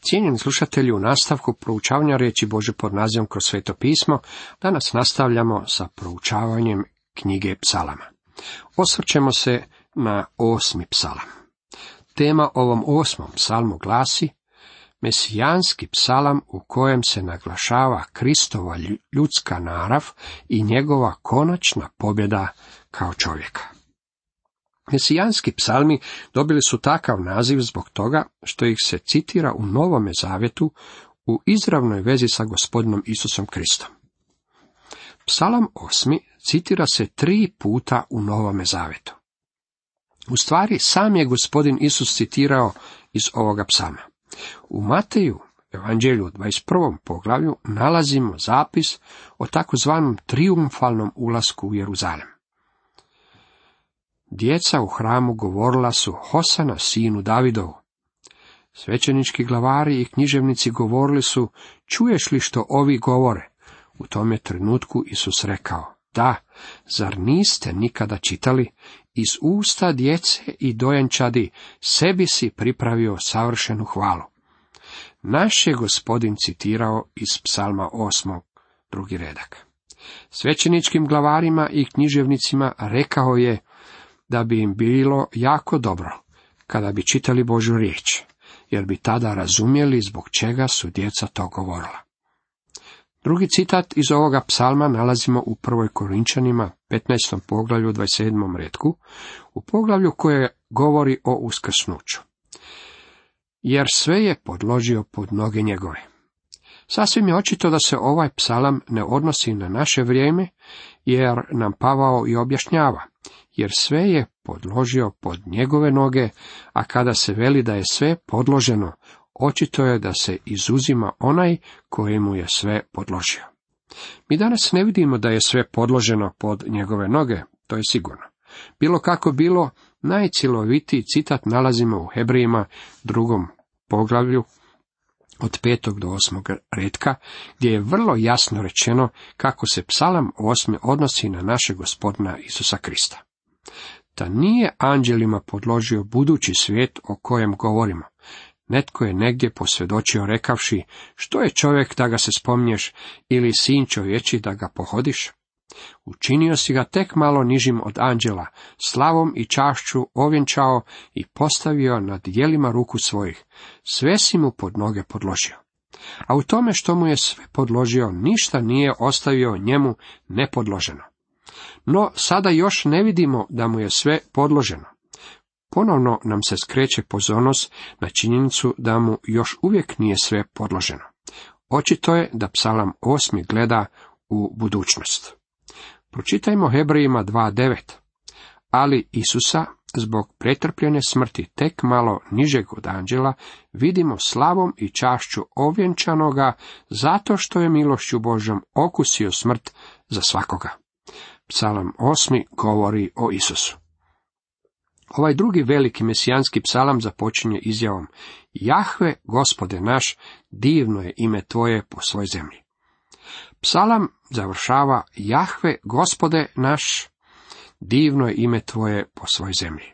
Cijenjeni slušatelji, u nastavku proučavanja riječi Bože pod nazivom kroz sveto pismo, danas nastavljamo sa proučavanjem knjige psalama. Osvrćemo se na osmi psalam. Tema ovom osmom psalmu glasi Mesijanski psalam u kojem se naglašava Kristova ljudska narav i njegova konačna pobjeda kao čovjeka. Mesijanski psalmi dobili su takav naziv zbog toga što ih se citira u Novome Zavjetu u izravnoj vezi sa gospodinom Isusom Kristom. Psalam osmi citira se tri puta u Novome Zavetu. U stvari, sam je gospodin Isus citirao iz ovoga psama. U Mateju, evanđelju 21. poglavlju, nalazimo zapis o takozvanom triumfalnom ulasku u Jeruzalem. Djeca u hramu govorila su Hosana sinu Davidovu. Svećenički glavari i književnici govorili su, čuješ li što ovi govore? U tome trenutku Isus rekao, da, zar niste nikada čitali, iz usta djece i dojenčadi sebi si pripravio savršenu hvalu. Naš je gospodin citirao iz psalma osmog, drugi redak. Svećeničkim glavarima i književnicima rekao je da bi im bilo jako dobro kada bi čitali Božu riječ, jer bi tada razumjeli zbog čega su djeca to govorila. Drugi citat iz ovoga psalma nalazimo u prvoj Korinčanima, 15. poglavlju, 27. redku, u poglavlju koje govori o uskrsnuću. Jer sve je podložio pod noge njegove. Sasvim je očito da se ovaj psalam ne odnosi na naše vrijeme, jer nam Pavao i objašnjava, jer sve je podložio pod njegove noge, a kada se veli da je sve podloženo, očito je da se izuzima onaj kojemu je sve podložio. Mi danas ne vidimo da je sve podloženo pod njegove noge, to je sigurno. Bilo kako bilo, najcilovitiji citat nalazimo u Hebrijima drugom poglavlju od petog do osmog redka, gdje je vrlo jasno rečeno kako se psalam osmi odnosi na našeg gospodina Isusa Krista. Da nije anđelima podložio budući svijet o kojem govorimo, Netko je negdje posvjedočio rekavši, što je čovjek da ga se spominješ ili sin čovječi da ga pohodiš? Učinio si ga tek malo nižim od anđela, slavom i čašću ovjenčao i postavio nad dijelima ruku svojih. Sve si mu pod noge podložio. A u tome što mu je sve podložio, ništa nije ostavio njemu nepodloženo. No, sada još ne vidimo da mu je sve podloženo. Ponovno nam se skreće pozornost na činjenicu da mu još uvijek nije sve podloženo. Očito je da psalam osmi gleda u budućnost. Pročitajmo Hebrejima 2.9. Ali Isusa, zbog pretrpljene smrti tek malo nižeg od anđela, vidimo slavom i čašću ovjenčanoga, zato što je milošću Božom okusio smrt za svakoga. Psalam osmi govori o Isusu. Ovaj drugi veliki mesijanski psalam započinje izjavom Jahve, gospode naš, divno je ime tvoje po svoj zemlji. Psalam završava Jahve, gospode naš, divno je ime tvoje po svoj zemlji.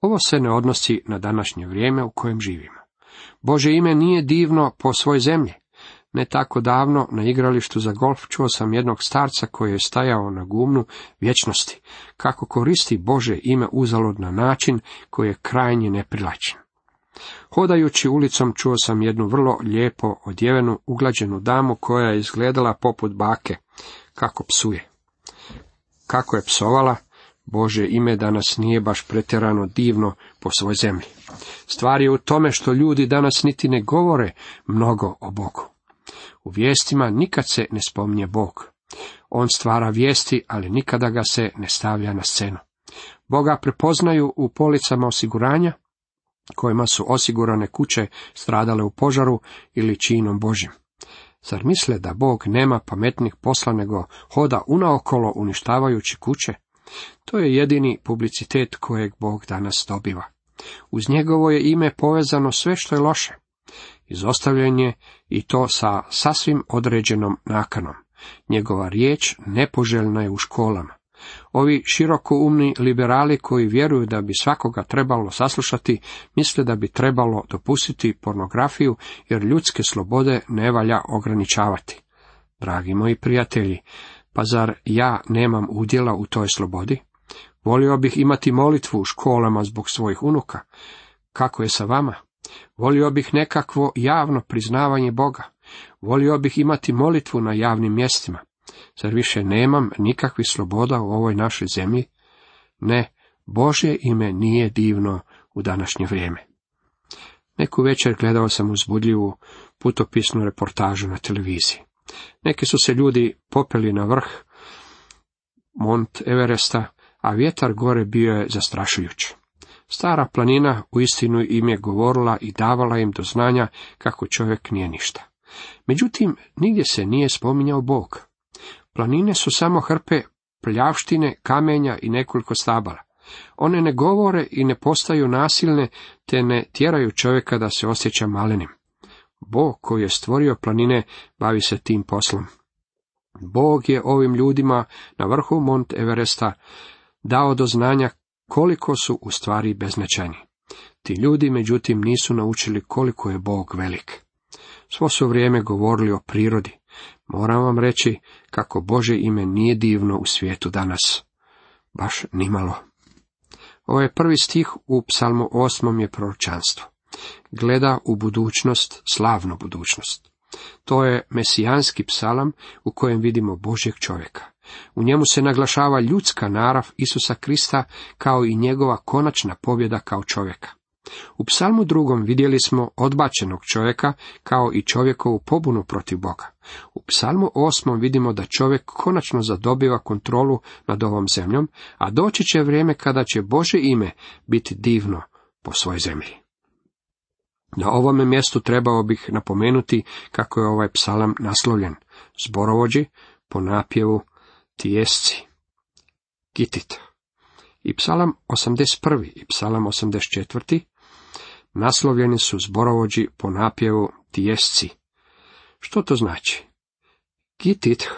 Ovo se ne odnosi na današnje vrijeme u kojem živimo. Bože ime nije divno po svoj zemlji. Ne tako davno na igralištu za golf čuo sam jednog starca koji je stajao na gumnu vječnosti, kako koristi Bože ime uzalud na način koji je krajnje neprilačen. Hodajući ulicom čuo sam jednu vrlo lijepo odjevenu, uglađenu damu koja je izgledala poput bake, kako psuje. Kako je psovala, Bože ime danas nije baš pretjerano divno po svoj zemlji. Stvar je u tome što ljudi danas niti ne govore mnogo o Bogu. U vijestima nikad se ne spominje Bog. On stvara vijesti, ali nikada ga se ne stavlja na scenu. Boga prepoznaju u policama osiguranja, kojima su osigurane kuće stradale u požaru ili činom Božim. Zar misle da Bog nema pametnih posla nego hoda unaokolo uništavajući kuće? To je jedini publicitet kojeg Bog danas dobiva. Uz njegovo je ime povezano sve što je loše. Izostavljen je i to sa sasvim određenom nakanom. Njegova riječ nepoželjna je u školama. Ovi širokoumni liberali koji vjeruju da bi svakoga trebalo saslušati, misle da bi trebalo dopustiti pornografiju, jer ljudske slobode ne valja ograničavati. Dragi moji prijatelji, pa zar ja nemam udjela u toj slobodi? Volio bih imati molitvu u školama zbog svojih unuka. Kako je sa vama? Volio bih nekakvo javno priznavanje Boga. Volio bih imati molitvu na javnim mjestima. Zar više nemam nikakvih sloboda u ovoj našoj zemlji? Ne, Božje ime nije divno u današnje vrijeme. Neku večer gledao sam uzbudljivu putopisnu reportažu na televiziji. Neki su se ljudi popeli na vrh Mont Everesta, a vjetar gore bio je zastrašujuć. Stara planina u istinu im je govorila i davala im do znanja kako čovjek nije ništa. Međutim, nigdje se nije spominjao Bog. Planine su samo hrpe pljavštine, kamenja i nekoliko stabala. One ne govore i ne postaju nasilne, te ne tjeraju čovjeka da se osjeća malenim. Bog koji je stvorio planine bavi se tim poslom. Bog je ovim ljudima na vrhu Mont Everesta dao do znanja koliko su u stvari beznačajni. Ti ljudi, međutim, nisu naučili koliko je Bog velik. Svo su vrijeme govorili o prirodi. Moram vam reći kako Bože ime nije divno u svijetu danas. Baš nimalo. Ovaj prvi stih u psalmu osmom je proročanstvo. Gleda u budućnost, slavnu budućnost. To je mesijanski psalam u kojem vidimo Božjeg čovjeka. U njemu se naglašava ljudska narav Isusa Krista kao i njegova konačna pobjeda kao čovjeka. U psalmu drugom vidjeli smo odbačenog čovjeka kao i čovjekovu pobunu protiv Boga. U psalmu osmom vidimo da čovjek konačno zadobiva kontrolu nad ovom zemljom, a doći će vrijeme kada će Bože ime biti divno po svojoj zemlji. Na ovome mjestu trebao bih napomenuti kako je ovaj psalam naslovljen. Zborovođi po napjevu tijesci. Gitit. I psalam 81. i psalam 84. naslovljeni su zborovođi po napjevu tijesci. Što to znači? Gitit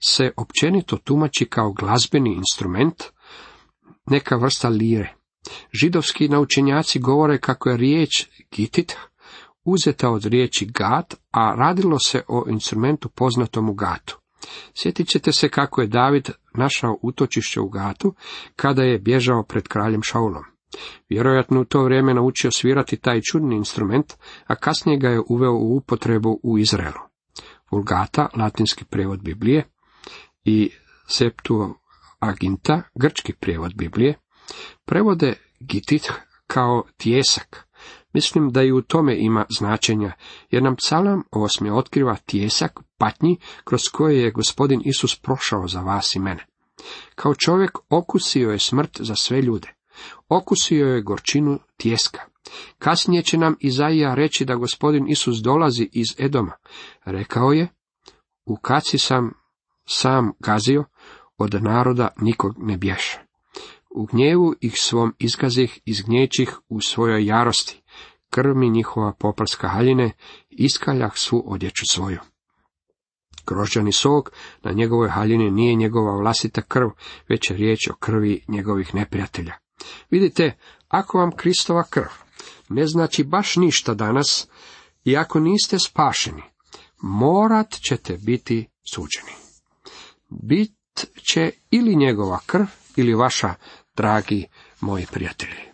se općenito tumači kao glazbeni instrument, neka vrsta lire. Židovski naučenjaci govore kako je riječ gitit uzeta od riječi gat, a radilo se o instrumentu poznatom u gatu. Sjetit ćete se kako je David našao utočište u gatu, kada je bježao pred kraljem Šaulom. Vjerojatno u to vrijeme naučio svirati taj čudni instrument, a kasnije ga je uveo u upotrebu u Izraelu. Vulgata, latinski prijevod Biblije, i Septuaginta, grčki prijevod Biblije, prevode gitit kao tjesak. Mislim da i u tome ima značenja, jer nam psalam osmi otkriva tjesak patnji kroz koje je gospodin Isus prošao za vas i mene. Kao čovjek okusio je smrt za sve ljude. Okusio je gorčinu tjeska. Kasnije će nam Izaija reći da gospodin Isus dolazi iz Edoma. Rekao je, u kaci sam sam gazio, od naroda nikog ne bješe. U gnjevu ih svom izgazih izgnjećih u svojoj jarosti. Krv mi njihova poprska haljine, iskaljah svu odjeću svoju. Grožđani sok na njegovoj haljini nije njegova vlastita krv, već je riječ o krvi njegovih neprijatelja. Vidite, ako vam Kristova krv ne znači baš ništa danas, i ako niste spašeni, morat ćete biti suđeni. Bit će ili njegova krv, ili vaša, dragi moji prijatelji.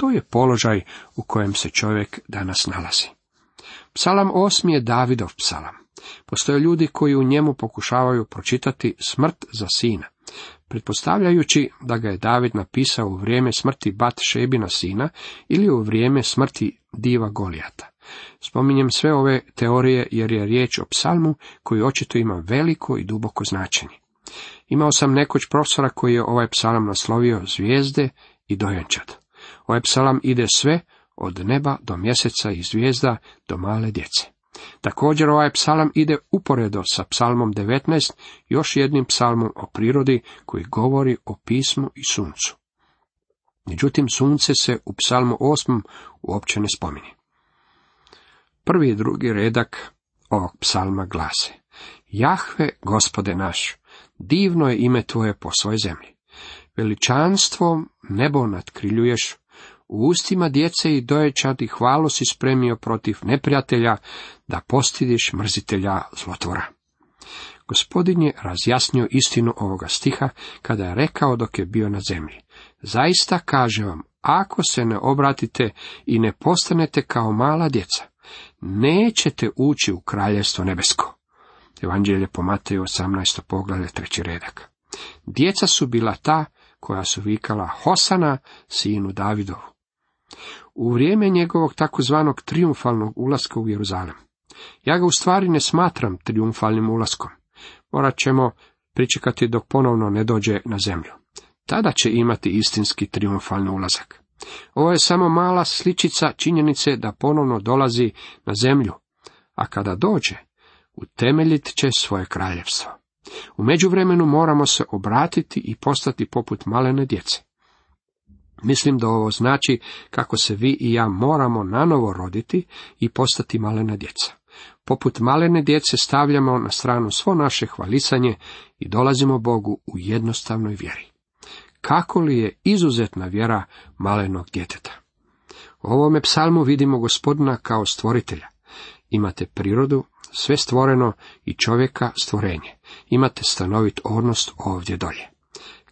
To je položaj u kojem se čovjek danas nalazi. Psalam osmi je Davidov psalam. Postoje ljudi koji u njemu pokušavaju pročitati smrt za sina, pretpostavljajući da ga je David napisao u vrijeme smrti Bat Šebina sina ili u vrijeme smrti diva Golijata. Spominjem sve ove teorije jer je riječ o psalmu koji očito ima veliko i duboko značenje. Imao sam nekoć profesora koji je ovaj psalam naslovio zvijezde i dojenčad. Ovaj psalam ide sve od neba do mjeseca i zvijezda do male djece. Također ovaj psalam ide uporedo sa psalmom 19, još jednim psalmom o prirodi koji govori o pismu i suncu. Međutim, sunce se u psalmu 8 uopće ne spominje. Prvi i drugi redak ovog psalma glase. Jahve, gospode naš, divno je ime tvoje po svoj zemlji. Veličanstvom nebo nadkriljuješ, u ustima djece i doječadi hvalu si spremio protiv neprijatelja, da postidiš mrzitelja zlotvora. Gospodin je razjasnio istinu ovoga stiha kada je rekao dok je bio na zemlji. Zaista kaže vam, ako se ne obratite i ne postanete kao mala djeca, nećete ući u kraljevstvo nebesko. Evanđelje po Mateju 18. poglavlje treći redak. Djeca su bila ta koja su vikala Hosana, sinu Davidovu. U vrijeme njegovog takozvanog triumfalnog ulaska u Jeruzalem. Ja ga u stvari ne smatram triumfalnim ulaskom. Morat ćemo pričekati dok ponovno ne dođe na zemlju. Tada će imati istinski triumfalni ulazak. Ovo je samo mala sličica činjenice da ponovno dolazi na zemlju, a kada dođe, utemeljit će svoje kraljevstvo. U međuvremenu moramo se obratiti i postati poput malene djece. Mislim da ovo znači kako se vi i ja moramo nanovo roditi i postati malena djeca. Poput malene djece stavljamo na stranu svo naše hvalisanje i dolazimo Bogu u jednostavnoj vjeri. Kako li je izuzetna vjera malenog djeteta? U ovome psalmu vidimo gospodina kao stvoritelja. Imate prirodu, sve stvoreno i čovjeka stvorenje. Imate stanovit odnos ovdje dolje.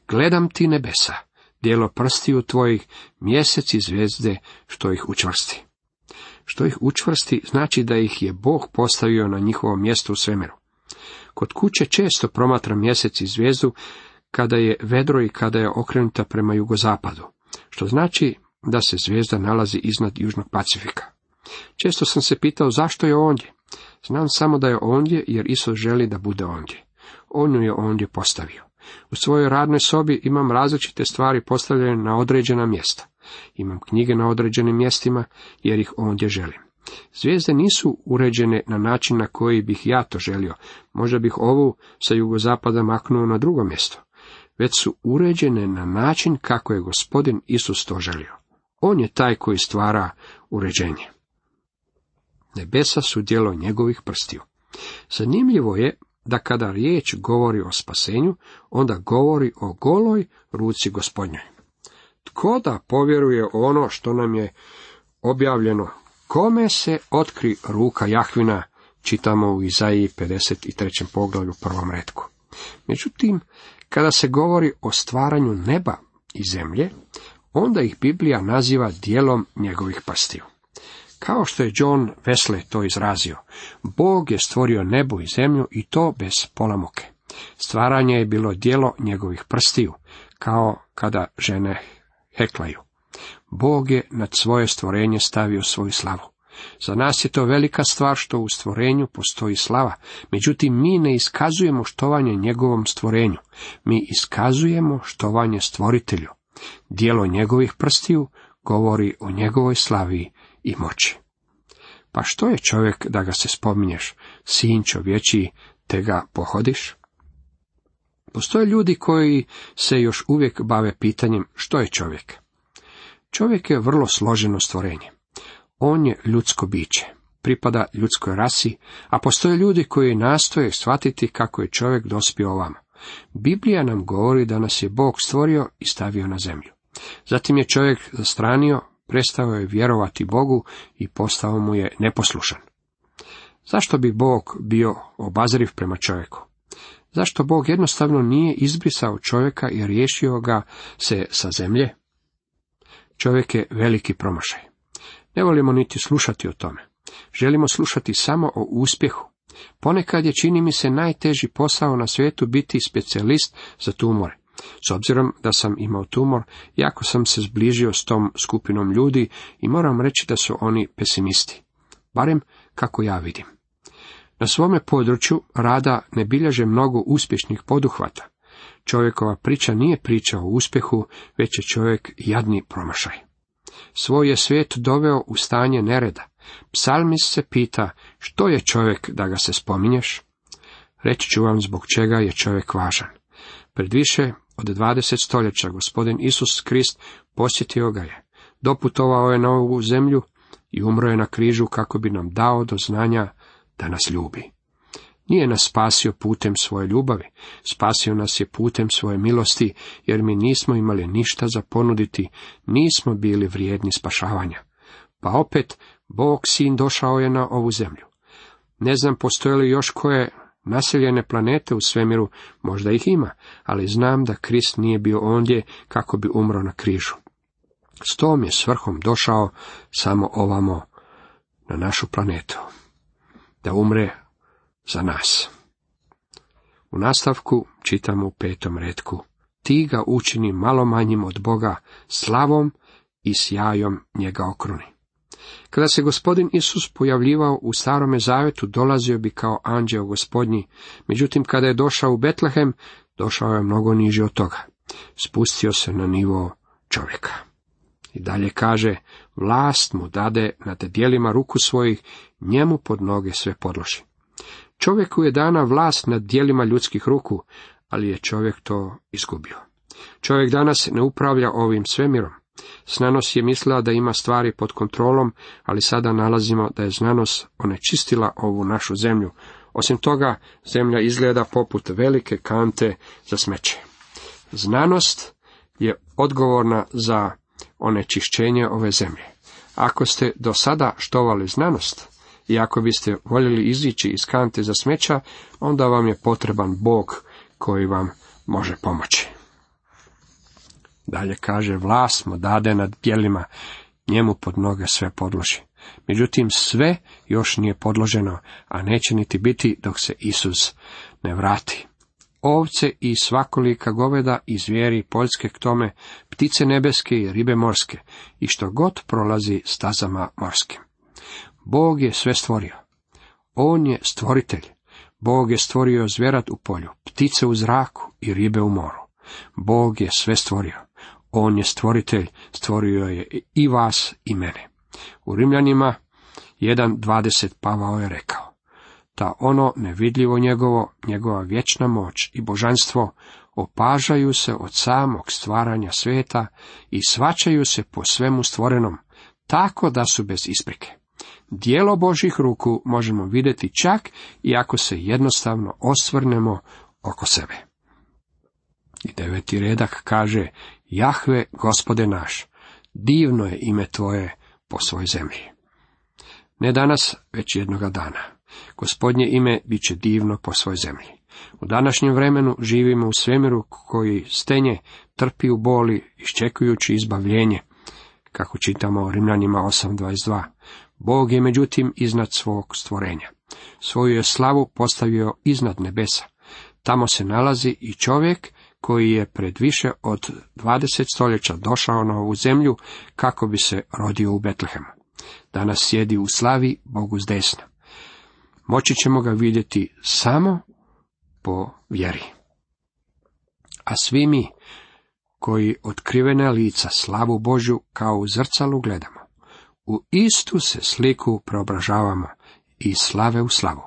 Gledam ti nebesa, dijelo prstiju tvojih, mjesec i zvijezde, što ih učvrsti. Što ih učvrsti znači da ih je Bog postavio na njihovo mjesto u svemiru. Kod kuće često promatra mjesec i zvijezdu kada je vedro i kada je okrenuta prema jugozapadu, što znači da se zvijezda nalazi iznad južnog Pacifika. Često sam se pitao zašto je ondje. Znam samo da je ondje jer Isus želi da bude ondje. On ju je ondje postavio. U svojoj radnoj sobi imam različite stvari postavljene na određena mjesta. Imam knjige na određenim mjestima jer ih ondje želim. Zvijezde nisu uređene na način na koji bih ja to želio. Možda bih ovu sa jugozapada maknuo na drugo mjesto. Već su uređene na način kako je gospodin Isus to želio. On je taj koji stvara uređenje. Nebesa su djelo njegovih prstiju. Zanimljivo je da kada riječ govori o spasenju, onda govori o goloj ruci gospodnjoj. Tko da povjeruje ono što nam je objavljeno? Kome se otkri ruka Jahvina, čitamo u Izaiji 53. poglavlju prvom redku. Međutim, kada se govori o stvaranju neba i zemlje, onda ih Biblija naziva dijelom njegovih prstiju. Kao što je John Wesley to izrazio, Bog je stvorio nebo i zemlju i to bez pola muke. Stvaranje je bilo dijelo njegovih prstiju, kao kada žene heklaju. Bog je nad svoje stvorenje stavio svoju slavu. Za nas je to velika stvar što u stvorenju postoji slava, međutim mi ne iskazujemo štovanje njegovom stvorenju, mi iskazujemo štovanje stvoritelju. Dijelo njegovih prstiju govori o njegovoj slavi i moći. Pa što je čovjek da ga se spominješ, sin čovječiji, te ga pohodiš? Postoje ljudi koji se još uvijek bave pitanjem što je čovjek. Čovjek je vrlo složeno stvorenje. On je ljudsko biće, pripada ljudskoj rasi, a postoje ljudi koji nastoje shvatiti kako je čovjek dospio ovamo. Biblija nam govori da nas je Bog stvorio i stavio na zemlju. Zatim je čovjek zastranio, prestao je vjerovati Bogu i postao mu je neposlušan. Zašto bi Bog bio obazriv prema čovjeku? Zašto Bog jednostavno nije izbrisao čovjeka i riješio ga se sa zemlje? Čovjek je veliki promašaj. Ne volimo niti slušati o tome. Želimo slušati samo o uspjehu. Ponekad je, čini mi se, najteži posao na svijetu biti specijalist za tumore. S obzirom da sam imao tumor, jako sam se zbližio s tom skupinom ljudi i moram reći da su oni pesimisti. Barem kako ja vidim. Na svome području rada ne bilježe mnogo uspješnih poduhvata. Čovjekova priča nije priča o uspjehu, već je čovjek jadni promašaj. Svoj je svijet doveo u stanje nereda. Psalmis se pita, što je čovjek da ga se spominješ? Reći ću vam zbog čega je čovjek važan. Pred više od 20 stoljeća gospodin Isus Krist posjetio ga je. Doputovao je na ovu zemlju i umro je na križu kako bi nam dao do znanja da nas ljubi. Nije nas spasio putem svoje ljubavi, spasio nas je putem svoje milosti, jer mi nismo imali ništa za ponuditi, nismo bili vrijedni spašavanja. Pa opet, Bog sin došao je na ovu zemlju. Ne znam postoje li još koje naseljene planete u svemiru, možda ih ima, ali znam da Krist nije bio ondje kako bi umro na križu. S tom je svrhom došao samo ovamo na našu planetu, da umre za nas. U nastavku čitamo u petom redku. Ti ga učini malo manjim od Boga, slavom i sjajom njega okruni. Kada se gospodin Isus pojavljivao u starome zavetu, dolazio bi kao anđeo gospodnji, međutim kada je došao u Betlehem, došao je mnogo niže od toga. Spustio se na nivo čovjeka. I dalje kaže, vlast mu dade nad dijelima ruku svojih, njemu pod noge sve podloži. Čovjeku je dana vlast nad dijelima ljudskih ruku, ali je čovjek to izgubio. Čovjek danas ne upravlja ovim svemirom. Znanost je mislila da ima stvari pod kontrolom, ali sada nalazimo da je znanost onečistila ovu našu zemlju. Osim toga, zemlja izgleda poput velike kante za smeće. Znanost je odgovorna za onečišćenje ove zemlje. Ako ste do sada štovali znanost, i ako biste voljeli izići iz kante za smeća, onda vam je potreban Bog koji vam može pomoći. Dalje kaže, vlast mu dade nad dijelima, njemu pod noge sve podloži. Međutim, sve još nije podloženo, a neće niti biti dok se Isus ne vrati. Ovce i svakolika goveda i zvijeri poljske k tome, ptice nebeske i ribe morske, i što god prolazi stazama morskim. Bog je sve stvorio. On je stvoritelj. Bog je stvorio zverat u polju, ptice u zraku i ribe u moru. Bog je sve stvorio. On je stvoritelj, stvorio je i vas i mene. U Rimljanima 1.20 Pavao je rekao, da ono nevidljivo njegovo, njegova vječna moć i božanstvo opažaju se od samog stvaranja sveta i svačaju se po svemu stvorenom, tako da su bez isprike. Dijelo Božih ruku možemo vidjeti čak i ako se jednostavno osvrnemo oko sebe. I deveti redak kaže, Jahve, gospode naš, divno je ime tvoje po svoj zemlji. Ne danas, već jednoga dana. Gospodnje ime bit će divno po svoj zemlji. U današnjem vremenu živimo u svemiru koji stenje, trpi u boli, iščekujući izbavljenje, kako čitamo o Rimljanima 8.22. Bog je međutim iznad svog stvorenja. Svoju je slavu postavio iznad nebesa. Tamo se nalazi i čovjek koji je pred više od 20 stoljeća došao na ovu zemlju kako bi se rodio u Betlehemu. Danas sjedi u slavi Bogu s desna. Moći ćemo ga vidjeti samo po vjeri. A svi mi koji otkrivene lica slavu Božju kao u zrcalu gledamo, u istu se sliku preobražavamo i slave u slavu.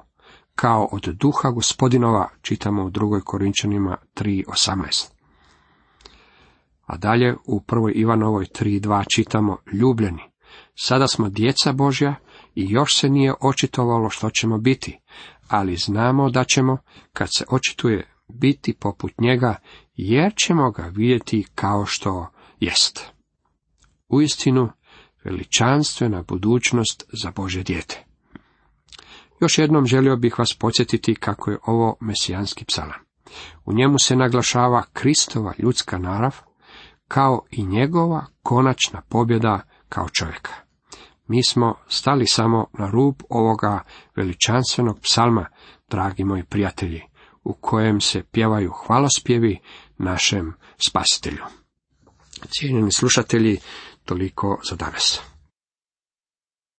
Kao od duha gospodinova čitamo u drugoj Korinčanima 3.18. A dalje u prvoj Ivanovoj 3.2 čitamo ljubljeni. Sada smo djeca Božja i još se nije očitovalo što ćemo biti, ali znamo da ćemo, kad se očituje, biti poput njega, jer ćemo ga vidjeti kao što jest. Uistinu, veličanstvena budućnost za Bože dijete. Još jednom želio bih vas podsjetiti kako je ovo mesijanski psalam. U njemu se naglašava Kristova ljudska narav, kao i njegova konačna pobjeda kao čovjeka. Mi smo stali samo na rub ovoga veličanstvenog psalma, dragi moji prijatelji, u kojem se pjevaju hvalospjevi našem spasitelju. Cijenjeni slušatelji, toliko za danas.